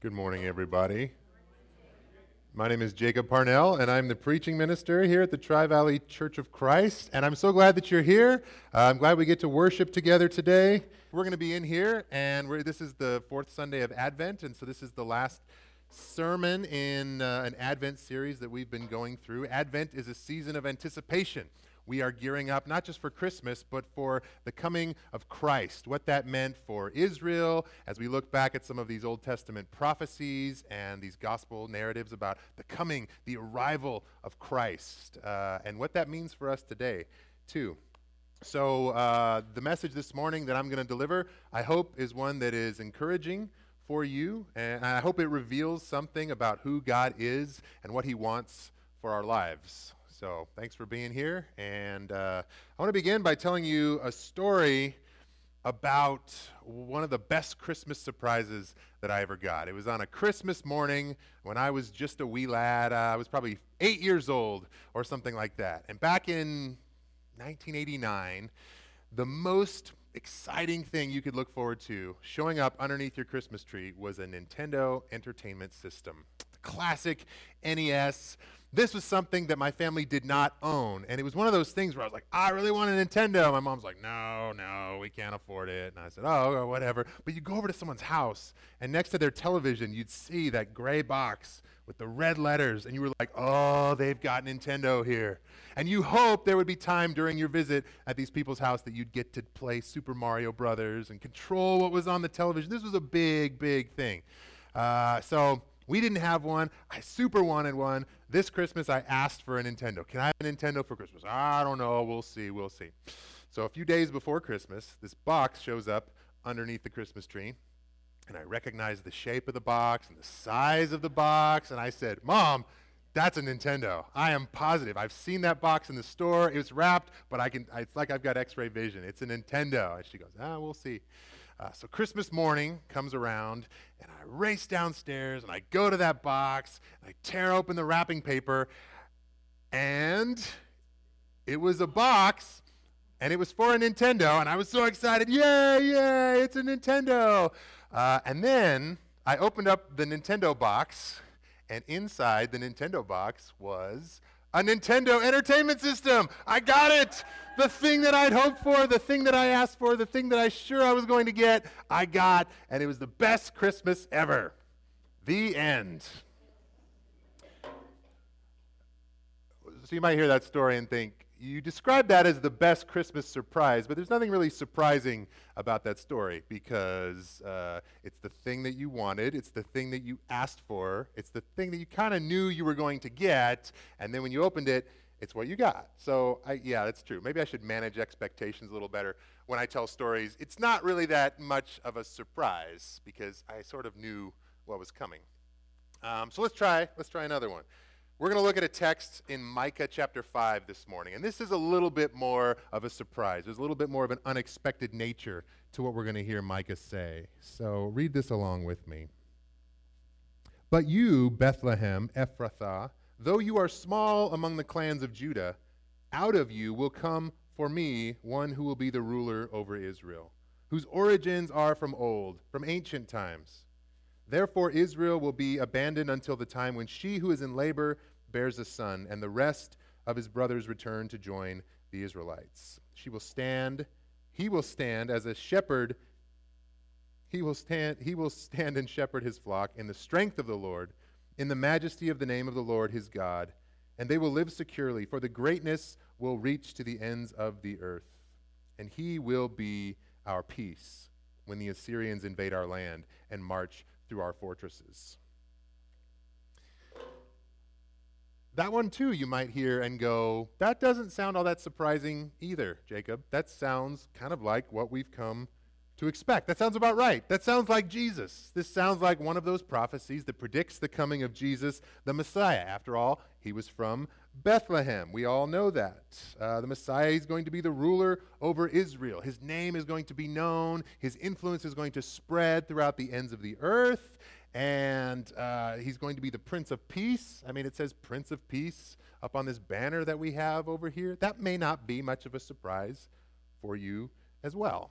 Good morning, everybody. My name is Jacob Parnell, and I'm the preaching minister here at the Tri Valley Church of Christ. And I'm so glad that you're here. Uh, I'm glad we get to worship together today. We're going to be in here, and this is the fourth Sunday of Advent, and so this is the last sermon in uh, an Advent series that we've been going through. Advent is a season of anticipation we are gearing up not just for Christmas, but for the coming of Christ, what that meant for Israel as we look back at some of these Old Testament prophecies and these gospel narratives about the coming, the arrival of Christ, uh, and what that means for us today, too. So, uh, the message this morning that I'm going to deliver, I hope, is one that is encouraging for you, and I hope it reveals something about who God is and what He wants for our lives. So thanks for being here. And uh, I want to begin by telling you a story about one of the best Christmas surprises that I ever got. It was on a Christmas morning when I was just a wee lad. Uh, I was probably eight years old or something like that. And back in 1989, the most exciting thing you could look forward to showing up underneath your Christmas tree was a Nintendo Entertainment System. The classic NES this was something that my family did not own. And it was one of those things where I was like, I really want a Nintendo. My mom's like, no, no, we can't afford it. And I said, oh, whatever. But you go over to someone's house, and next to their television, you'd see that gray box with the red letters, and you were like, oh, they've got Nintendo here. And you hope there would be time during your visit at these people's house that you'd get to play Super Mario Brothers and control what was on the television. This was a big, big thing. Uh, so we didn't have one. I super wanted one. This Christmas, I asked for a Nintendo. Can I have a Nintendo for Christmas? I don't know. We'll see. We'll see. So a few days before Christmas, this box shows up underneath the Christmas tree. And I recognized the shape of the box and the size of the box. And I said, Mom, that's a Nintendo. I am positive. I've seen that box in the store. It was wrapped, but I can. It's like I've got X-ray vision. It's a Nintendo. And she goes, Ah, we'll see. Uh, so Christmas morning comes around, and I race downstairs, and I go to that box, and I tear open the wrapping paper, and it was a box, and it was for a Nintendo, and I was so excited, yay, yay, it's a Nintendo. Uh, and then I opened up the Nintendo box, and inside the Nintendo box was a Nintendo Entertainment System. I got it. The thing that I'd hoped for, the thing that I asked for, the thing that I sure I was going to get, I got, and it was the best Christmas ever. The end. So you might hear that story and think, you describe that as the best Christmas surprise, but there's nothing really surprising about that story because uh, it's the thing that you wanted, it's the thing that you asked for, it's the thing that you kind of knew you were going to get, and then when you opened it, it's what you got. So, I, yeah, that's true. Maybe I should manage expectations a little better when I tell stories. It's not really that much of a surprise because I sort of knew what was coming. Um, so let's try. Let's try another one. We're going to look at a text in Micah chapter 5 this morning. And this is a little bit more of a surprise. There's a little bit more of an unexpected nature to what we're going to hear Micah say. So read this along with me. But you, Bethlehem, Ephrathah, though you are small among the clans of Judah, out of you will come for me one who will be the ruler over Israel, whose origins are from old, from ancient times. Therefore, Israel will be abandoned until the time when she who is in labor bears a son, and the rest of his brothers return to join the Israelites. She will stand, he will stand as a shepherd. He will stand, he will stand and shepherd his flock in the strength of the Lord, in the majesty of the name of the Lord his God, and they will live securely, for the greatness will reach to the ends of the earth. And he will be our peace when the Assyrians invade our land and march through our fortresses. That one, too, you might hear and go, that doesn't sound all that surprising either, Jacob. That sounds kind of like what we've come to expect. That sounds about right. That sounds like Jesus. This sounds like one of those prophecies that predicts the coming of Jesus, the Messiah. After all, he was from Bethlehem. We all know that. Uh, the Messiah is going to be the ruler over Israel. His name is going to be known, his influence is going to spread throughout the ends of the earth, and uh, he's going to be the Prince of Peace. I mean, it says Prince of Peace up on this banner that we have over here. That may not be much of a surprise for you as well.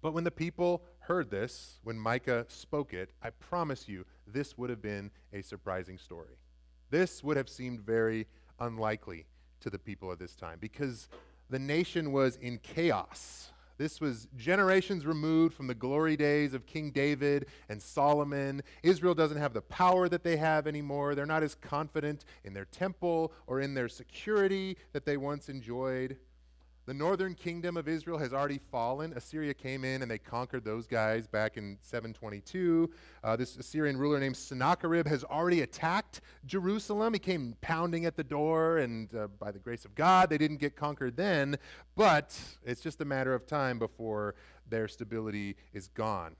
But when the people heard this, when Micah spoke it, I promise you, this would have been a surprising story. This would have seemed very unlikely to the people of this time because the nation was in chaos. This was generations removed from the glory days of King David and Solomon. Israel doesn't have the power that they have anymore. They're not as confident in their temple or in their security that they once enjoyed. The northern kingdom of Israel has already fallen. Assyria came in and they conquered those guys back in 722. Uh, this Assyrian ruler named Sennacherib has already attacked Jerusalem. He came pounding at the door, and uh, by the grace of God, they didn't get conquered then. But it's just a matter of time before their stability is gone.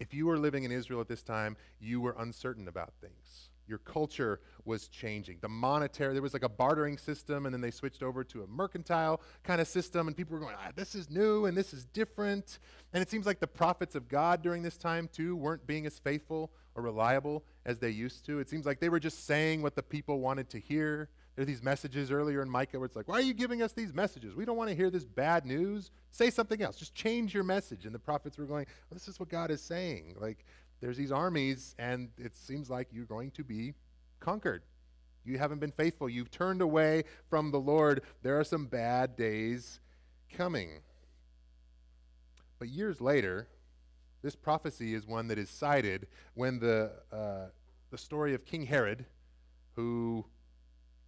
If you were living in Israel at this time, you were uncertain about things. Your culture was changing. The monetary, there was like a bartering system, and then they switched over to a mercantile kind of system, and people were going, ah, this is new and this is different. And it seems like the prophets of God during this time, too, weren't being as faithful or reliable as they used to. It seems like they were just saying what the people wanted to hear. There are these messages earlier in Micah where it's like, why are you giving us these messages? We don't want to hear this bad news. Say something else. Just change your message. And the prophets were going, well, this is what God is saying. Like, there's these armies, and it seems like you're going to be conquered. You haven't been faithful. You've turned away from the Lord. There are some bad days coming. But years later, this prophecy is one that is cited when the, uh, the story of King Herod, who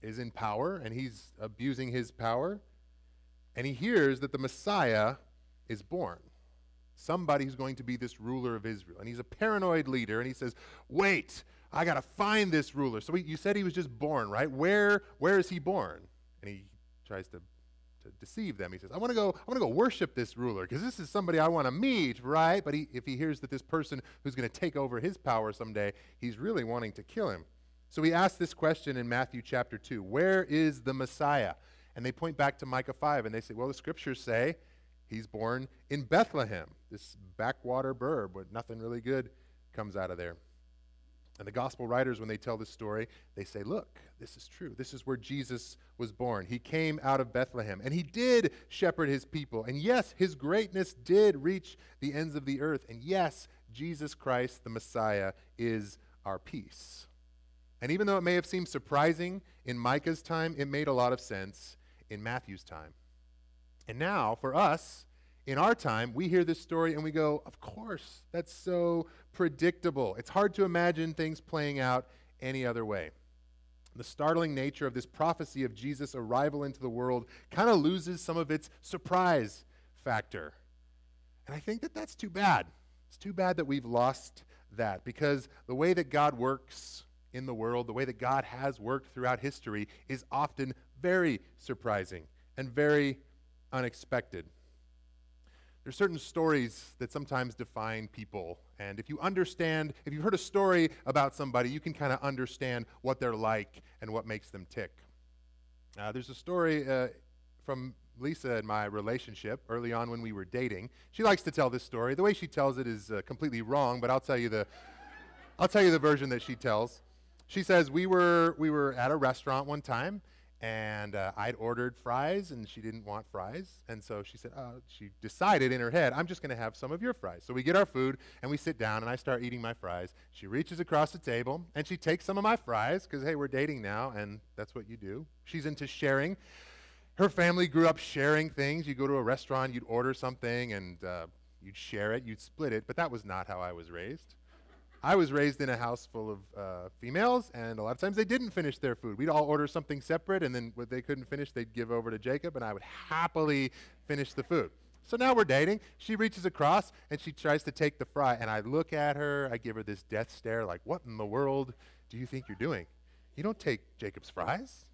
is in power and he's abusing his power, and he hears that the Messiah is born somebody who's going to be this ruler of Israel. And he's a paranoid leader, and he says, Wait, I got to find this ruler. So he, you said he was just born, right? Where, where is he born? And he tries to, to deceive them. He says, I want to go, I want to go worship this ruler because this is somebody I want to meet, right? But he, if he hears that this person who's going to take over his power someday, he's really wanting to kill him. So he asks this question in Matthew chapter 2 Where is the Messiah? And they point back to Micah 5 and they say, Well, the scriptures say He's born in Bethlehem, this backwater burb where nothing really good comes out of there. And the gospel writers, when they tell this story, they say, Look, this is true. This is where Jesus was born. He came out of Bethlehem, and he did shepherd his people. And yes, his greatness did reach the ends of the earth. And yes, Jesus Christ, the Messiah, is our peace. And even though it may have seemed surprising in Micah's time, it made a lot of sense in Matthew's time. And now, for us, in our time, we hear this story and we go, of course, that's so predictable. It's hard to imagine things playing out any other way. The startling nature of this prophecy of Jesus' arrival into the world kind of loses some of its surprise factor. And I think that that's too bad. It's too bad that we've lost that because the way that God works in the world, the way that God has worked throughout history, is often very surprising and very unexpected. There's certain stories that sometimes define people. And if you understand, if you've heard a story about somebody, you can kind of understand what they're like and what makes them tick. Uh, there's a story uh, from Lisa and my relationship early on when we were dating. She likes to tell this story. The way she tells it is uh, completely wrong, but I'll tell you the, I'll tell you the version that she tells. She says we were we were at a restaurant one time, and uh, I'd ordered fries, and she didn't want fries. And so she said, uh, she decided in her head, I'm just going to have some of your fries. So we get our food, and we sit down, and I start eating my fries. She reaches across the table, and she takes some of my fries, because, hey, we're dating now, and that's what you do. She's into sharing. Her family grew up sharing things. You go to a restaurant, you'd order something, and uh, you'd share it, you'd split it, but that was not how I was raised. I was raised in a house full of uh, females, and a lot of times they didn't finish their food. We'd all order something separate, and then what they couldn't finish, they'd give over to Jacob, and I would happily finish the food. So now we're dating. She reaches across and she tries to take the fry, and I look at her. I give her this death stare, like, "What in the world do you think you're doing? You don't take Jacob's fries.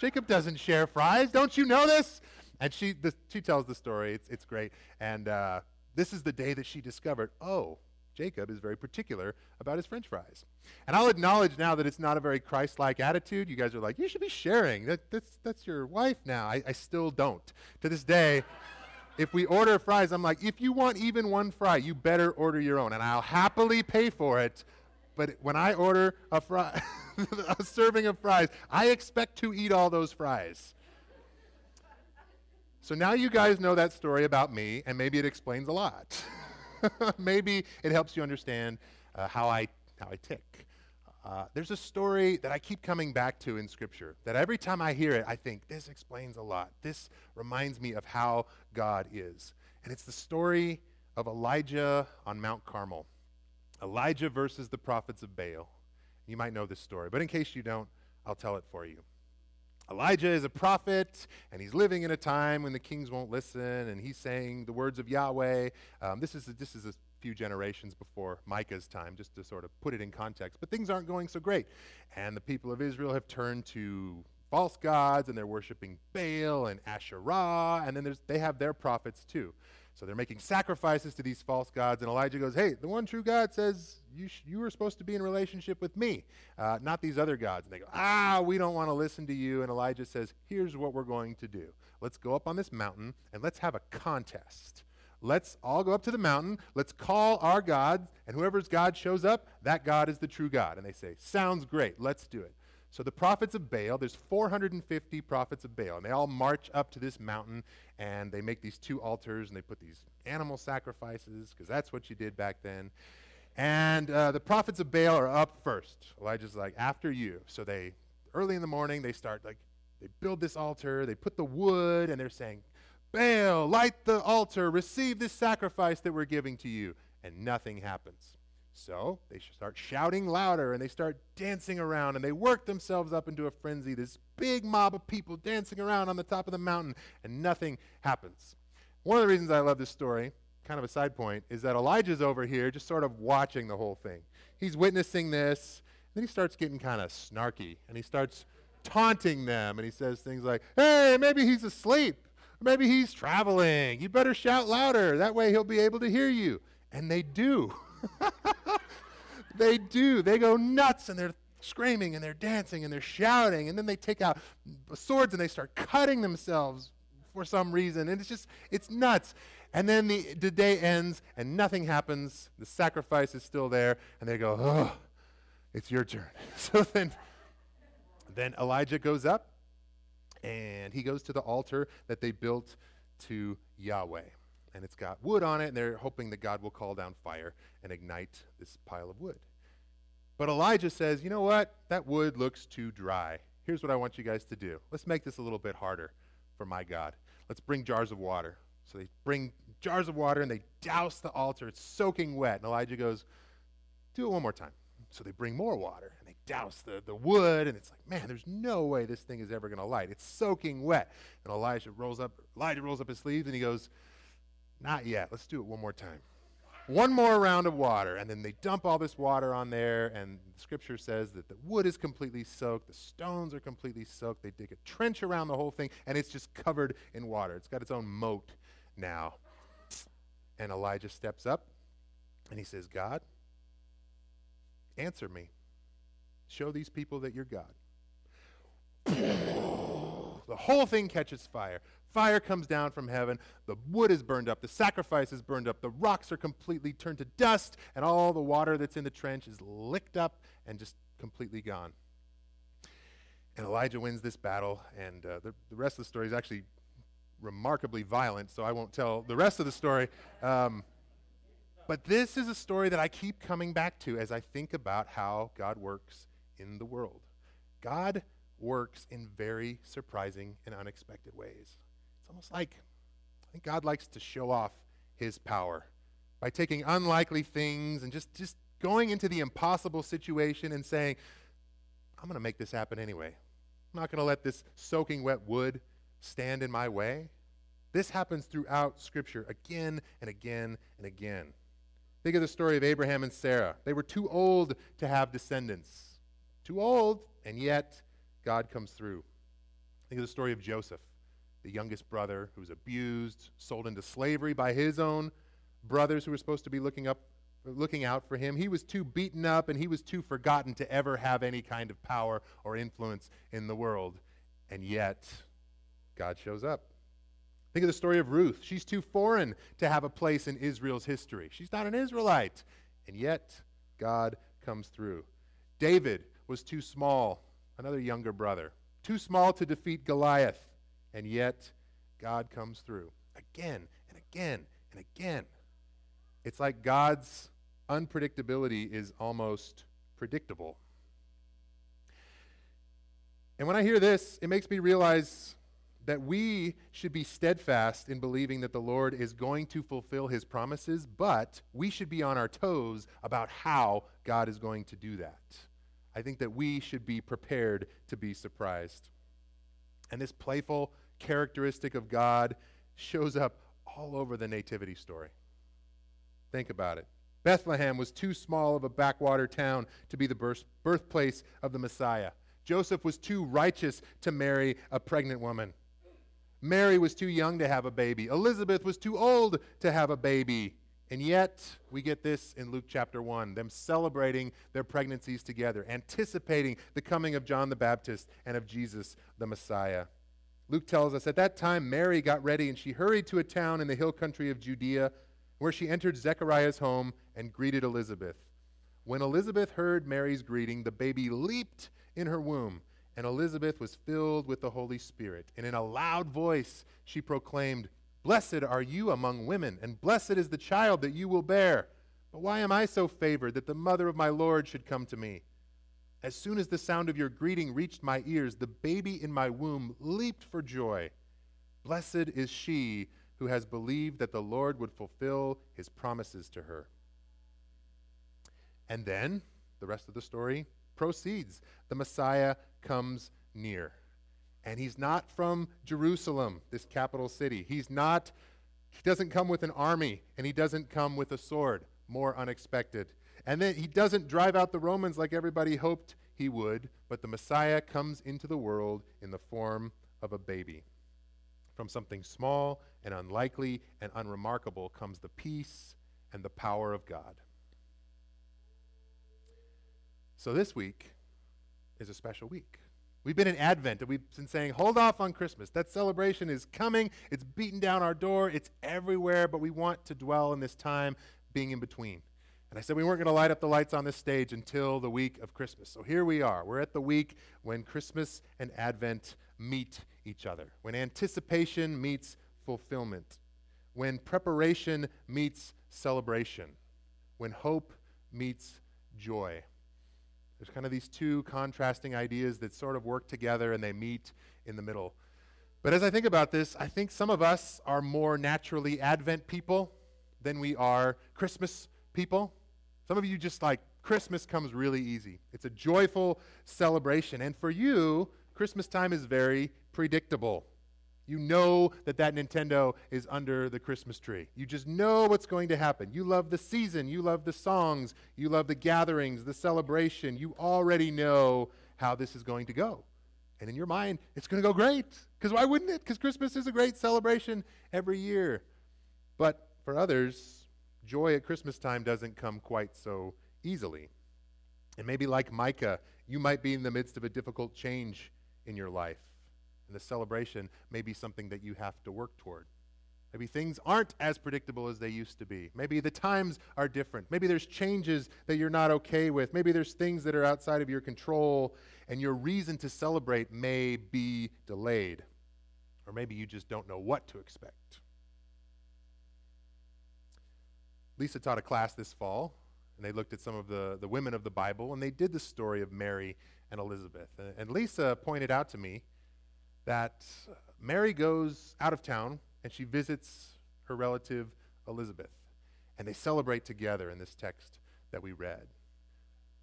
Jacob doesn't share fries. Don't you know this?" And she she tells the story. It's it's great. And uh, this is the day that she discovered, oh, Jacob is very particular about his french fries. And I'll acknowledge now that it's not a very Christ like attitude. You guys are like, you should be sharing. That, that's, that's your wife now. I, I still don't. To this day, if we order fries, I'm like, if you want even one fry, you better order your own. And I'll happily pay for it. But when I order a, fry, a serving of fries, I expect to eat all those fries. So now you guys know that story about me, and maybe it explains a lot. Maybe it helps you understand uh, how, I, how I tick. Uh, there's a story that I keep coming back to in Scripture that every time I hear it, I think, this explains a lot. This reminds me of how God is. And it's the story of Elijah on Mount Carmel. Elijah versus the prophets of Baal. You might know this story, but in case you don't, I'll tell it for you. Elijah is a prophet, and he's living in a time when the kings won't listen, and he's saying the words of Yahweh. Um, this, is a, this is a few generations before Micah's time, just to sort of put it in context. But things aren't going so great. And the people of Israel have turned to false gods, and they're worshiping Baal and Asherah, and then they have their prophets too. So they're making sacrifices to these false gods, and Elijah goes, Hey, the one true God says you, sh- you were supposed to be in relationship with me, uh, not these other gods. And they go, Ah, we don't want to listen to you. And Elijah says, Here's what we're going to do. Let's go up on this mountain and let's have a contest. Let's all go up to the mountain. Let's call our gods, and whoever's God shows up, that God is the true God. And they say, Sounds great. Let's do it. So the prophets of Baal, there's 450 prophets of Baal, and they all march up to this mountain and they make these two altars and they put these animal sacrifices because that's what you did back then. And uh, the prophets of Baal are up first. Elijah's like, after you. So they, early in the morning, they start like, they build this altar, they put the wood, and they're saying, Baal, light the altar, receive this sacrifice that we're giving to you. And nothing happens. So they start shouting louder and they start dancing around and they work themselves up into a frenzy. This big mob of people dancing around on the top of the mountain and nothing happens. One of the reasons I love this story, kind of a side point, is that Elijah's over here just sort of watching the whole thing. He's witnessing this, and then he starts getting kind of snarky and he starts taunting them and he says things like, hey, maybe he's asleep. Maybe he's traveling. You better shout louder. That way he'll be able to hear you. And they do. they do. They go nuts and they're screaming and they're dancing and they're shouting. And then they take out swords and they start cutting themselves for some reason. And it's just, it's nuts. And then the, the day ends and nothing happens. The sacrifice is still there. And they go, oh, it's your turn. so then, then Elijah goes up and he goes to the altar that they built to Yahweh and it's got wood on it, and they're hoping that God will call down fire and ignite this pile of wood. But Elijah says, You know what? That wood looks too dry. Here's what I want you guys to do. Let's make this a little bit harder for my God. Let's bring jars of water. So they bring jars of water and they douse the altar. It's soaking wet. And Elijah goes, Do it one more time. So they bring more water and they douse the, the wood. And it's like, man, there's no way this thing is ever going to light. It's soaking wet. And Elijah rolls up, Elijah rolls up his sleeves and he goes, not yet. Let's do it one more time. One more round of water, and then they dump all this water on there, and scripture says that the wood is completely soaked, the stones are completely soaked. They dig a trench around the whole thing, and it's just covered in water. It's got its own moat now. And Elijah steps up, and he says, God, answer me. Show these people that you're God. the whole thing catches fire. Fire comes down from heaven. The wood is burned up. The sacrifice is burned up. The rocks are completely turned to dust. And all the water that's in the trench is licked up and just completely gone. And Elijah wins this battle. And uh, the, the, rest of the story is actually remarkably violent, so I won't tell the rest of the story. Um, but this is a story that I keep coming back to as I think about how God works in the world. God works in very surprising and unexpected ways. It's almost like I think God likes to show off his power by taking unlikely things and just, just going into the impossible situation and saying, I'm going to make this happen anyway. I'm not going to let this soaking wet wood stand in my way. This happens throughout Scripture again and again and again. Think of the story of Abraham and Sarah. They were too old to have descendants. Too old, and yet God comes through. Think of the story of Joseph the youngest brother who was abused, sold into slavery by his own brothers who were supposed to be looking up looking out for him. He was too beaten up and he was too forgotten to ever have any kind of power or influence in the world. And yet, God shows up. Think of the story of Ruth. She's too foreign to have a place in Israel's history. She's not an Israelite. And yet, God comes through. David was too small, another younger brother, too small to defeat Goliath. And yet, God comes through again and again and again. It's like God's unpredictability is almost predictable. And when I hear this, it makes me realize that we should be steadfast in believing that the Lord is going to fulfill his promises, but we should be on our toes about how God is going to do that. I think that we should be prepared to be surprised. And this playful characteristic of God shows up all over the nativity story. Think about it. Bethlehem was too small of a backwater town to be the birth, birthplace of the Messiah. Joseph was too righteous to marry a pregnant woman. Mary was too young to have a baby. Elizabeth was too old to have a baby. And yet, we get this in Luke chapter 1 them celebrating their pregnancies together, anticipating the coming of John the Baptist and of Jesus the Messiah. Luke tells us at that time, Mary got ready and she hurried to a town in the hill country of Judea where she entered Zechariah's home and greeted Elizabeth. When Elizabeth heard Mary's greeting, the baby leaped in her womb, and Elizabeth was filled with the Holy Spirit. And in a loud voice, she proclaimed, Blessed are you among women, and blessed is the child that you will bear. But why am I so favored that the mother of my Lord should come to me? As soon as the sound of your greeting reached my ears, the baby in my womb leaped for joy. Blessed is she who has believed that the Lord would fulfill his promises to her. And then, the rest of the story proceeds. The Messiah comes near. And he's not from Jerusalem, this capital city. He's not, he doesn't come with an army, and he doesn't come with a sword. More unexpected. And then he doesn't drive out the Romans like everybody hoped he would, but the Messiah comes into the world in the form of a baby. From something small and unlikely and unremarkable comes the peace and the power of God. So this week is a special week. We've been in Advent and we've been saying, hold off on Christmas. That celebration is coming. It's beating down our door. It's everywhere, but we want to dwell in this time being in between. And I said we weren't going to light up the lights on this stage until the week of Christmas. So here we are. We're at the week when Christmas and Advent meet each other, when anticipation meets fulfillment, when preparation meets celebration, when hope meets joy. There's kind of these two contrasting ideas that sort of work together and they meet in the middle. But as I think about this, I think some of us are more naturally Advent people than we are Christmas people. Some of you just like Christmas comes really easy. It's a joyful celebration. And for you, Christmas time is very predictable. You know that that Nintendo is under the Christmas tree. You just know what's going to happen. You love the season. You love the songs. You love the gatherings, the celebration. You already know how this is going to go. And in your mind, it's going to go great. Because why wouldn't it? Because Christmas is a great celebration every year. But for others, joy at Christmas time doesn't come quite so easily. And maybe like Micah, you might be in the midst of a difficult change in your life. And the celebration may be something that you have to work toward. Maybe things aren't as predictable as they used to be. Maybe the times are different. Maybe there's changes that you're not okay with. Maybe there's things that are outside of your control, and your reason to celebrate may be delayed. Or maybe you just don't know what to expect. Lisa taught a class this fall, and they looked at some of the, the women of the Bible, and they did the story of Mary and Elizabeth. And Lisa pointed out to me that Mary goes out of town and she visits her relative Elizabeth. And they celebrate together in this text that we read.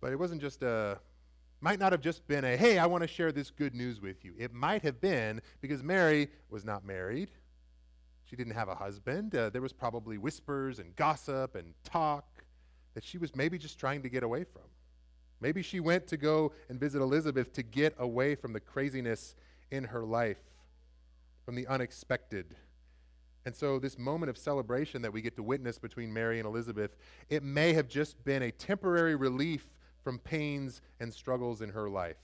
But it wasn't just a, might not have just been a, hey, I want to share this good news with you. It might have been because Mary was not married. She didn't have a husband. Uh, there was probably whispers and gossip and talk that she was maybe just trying to get away from. Maybe she went to go and visit Elizabeth to get away from the craziness in her life, from the unexpected. And so, this moment of celebration that we get to witness between Mary and Elizabeth, it may have just been a temporary relief from pains and struggles in her life.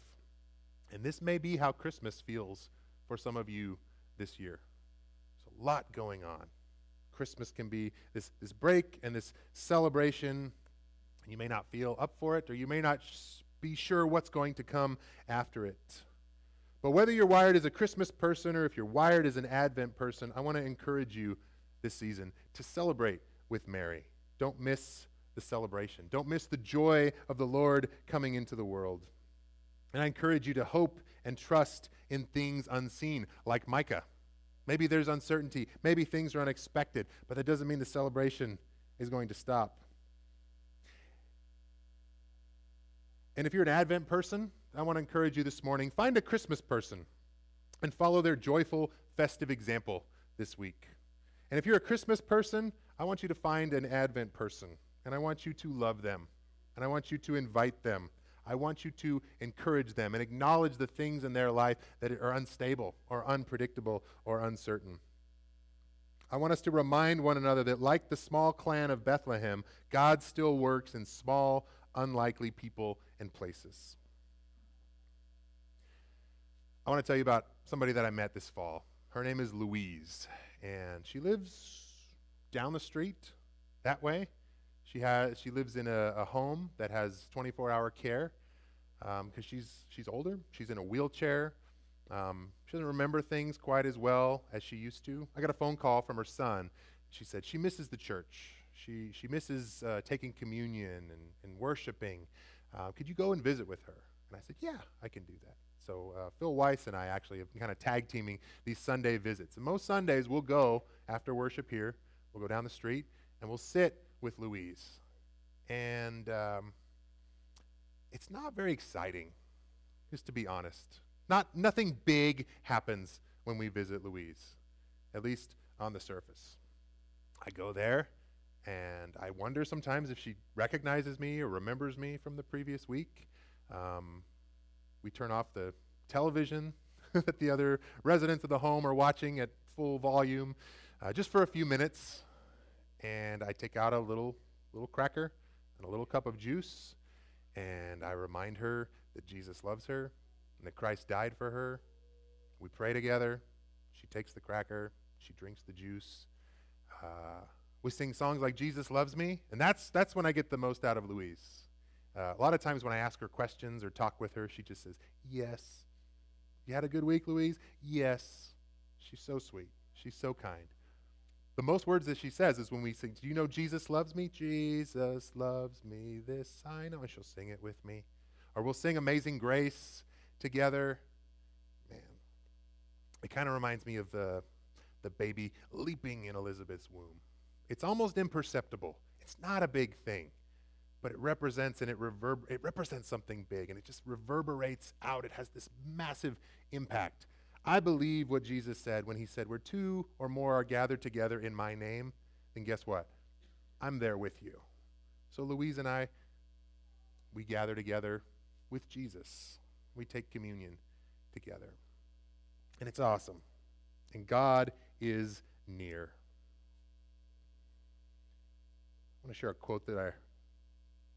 And this may be how Christmas feels for some of you this year. There's a lot going on. Christmas can be this, this break and this celebration. And you may not feel up for it, or you may not sh- be sure what's going to come after it. But whether you're wired as a Christmas person or if you're wired as an Advent person, I want to encourage you this season to celebrate with Mary. Don't miss the celebration. Don't miss the joy of the Lord coming into the world. And I encourage you to hope and trust in things unseen, like Micah. Maybe there's uncertainty. Maybe things are unexpected, but that doesn't mean the celebration is going to stop. And if you're an Advent person, I want to encourage you this morning find a Christmas person and follow their joyful, festive example this week. And if you're a Christmas person, I want you to find an Advent person, and I want you to love them, and I want you to invite them. I want you to encourage them and acknowledge the things in their life that are unstable or unpredictable or uncertain. I want us to remind one another that, like the small clan of Bethlehem, God still works in small, unlikely people and places. I want to tell you about somebody that I met this fall. Her name is Louise, and she lives down the street that way. She has she lives in a, a home that has 24-hour care because um, she's she's older. She's in a wheelchair. Um, she doesn't remember things quite as well as she used to. I got a phone call from her son. She said she misses the church. She she misses uh, taking communion and, and worshiping. Uh, could you go and visit with her? And I said, yeah, I can do that. So uh, Phil Weiss and I actually have been kind of tag teaming these Sunday visits. And most Sundays we'll go after worship here. We'll go down the street and we'll sit with Louise. And um, it's not very exciting, just to be honest. Not, nothing big happens when we visit Louise, at least on the surface. I go there, and I wonder sometimes if she recognizes me or remembers me from the previous week. Um, we turn off the television that the other residents of the home are watching at full volume uh, just for a few minutes, and I take out a little little cracker and a little cup of juice, and I remind her that Jesus loves her and that Christ died for her. We pray together. She takes the cracker. She drinks the juice. Uh, we sing songs like Jesus Loves Me, and that's, that's when I get the most out of Louise. Uh, a lot of times when I ask her questions or talk with her, she just says, Yes. You had a good week, Louise? Yes. She's so sweet. She's so kind. The most words that she says is when we sing, Do you know Jesus loves me? Jesus loves me, this I know. And she'll sing it with me. Or we'll sing Amazing Grace together. Man, it kind of reminds me of the, the baby leaping in Elizabeth's womb. It's almost imperceptible. It's not a big thing, but it represents and it, reverb- it represents something big and it just reverberates out. It has this massive impact. I believe what Jesus said when he said, Where two or more are gathered together in my name, then guess what? I'm there with you. So Louise and I, we gather together with Jesus. We take communion together. And it's awesome. And God is near. I want to share a quote that I,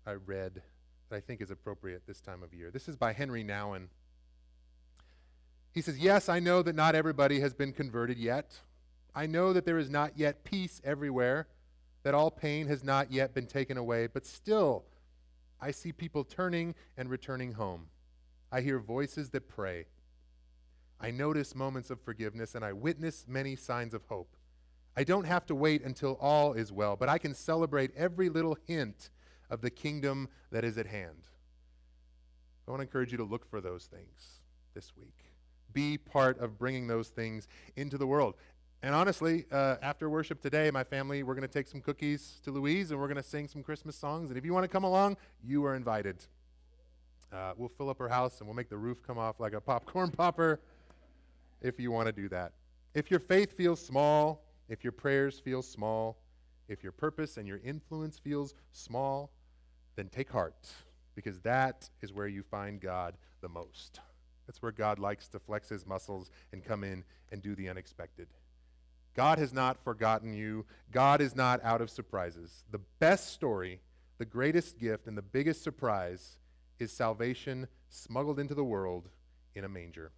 I read that I think is appropriate this time of year. This is by Henri Nouwen. He says, Yes, I know that not everybody has been converted yet. I know that there is not yet peace everywhere, that all pain has not yet been taken away, but still, I see people turning and returning home. I hear voices that pray. I notice moments of forgiveness, and I witness many signs of hope. I don't have to wait until all is well, but I can celebrate every little hint of the kingdom that is at hand. I want to encourage you to look for those things this week be part of bringing those things into the world. And honestly, uh, after worship today, my family, we're going to take some cookies to Louise and we're going to sing some Christmas songs. And if you want to come along, you are invited. Uh, we'll fill up her house and we'll make the roof come off like a popcorn popper if you want to do that. If your faith feels small, if your prayers feel small, if your purpose and your influence feels small, then take heart because that is where you find God the most. That's where God likes to flex his muscles and come in and do the unexpected. God has not forgotten you. God is not out of surprises. The best story, the greatest gift, and the biggest surprise is salvation smuggled into the world in a manger.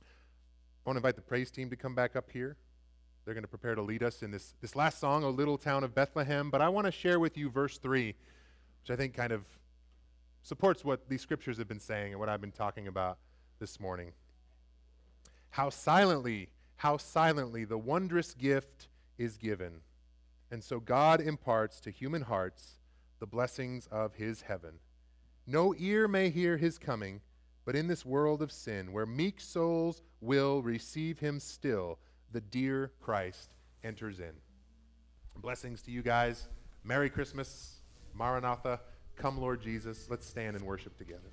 I want to invite the praise team to come back up here. They're going to prepare to lead us in this, this last song, O Little Town of Bethlehem. But I want to share with you verse 3, which I think kind of supports what these scriptures have been saying and what I've been talking about this morning. How silently, how silently the wondrous gift is given. And so God imparts to human hearts the blessings of his heaven. No ear may hear his coming, but in this world of sin, where meek souls will receive him still, the dear Christ enters in. Blessings to you guys. Merry Christmas. Maranatha. Come, Lord Jesus. Let's stand and worship together.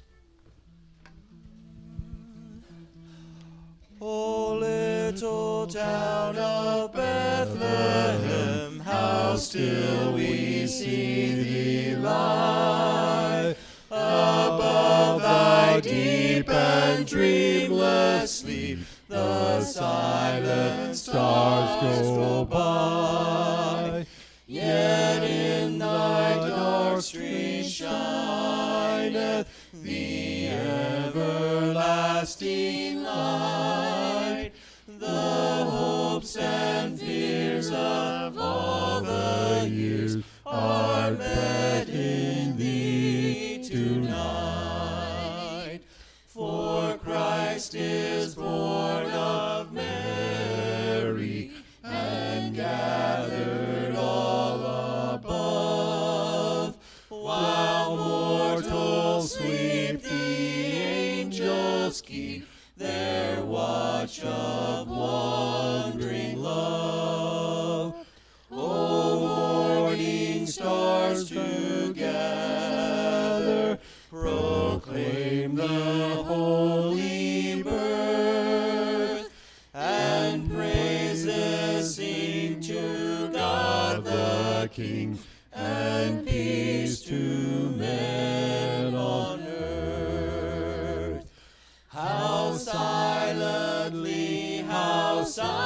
O little town of Bethlehem, how still we see thee lie above thy deep and dreamless sleep. The silent stars go by, yet in street shineth the everlasting light. The hopes and fears of all the years are met how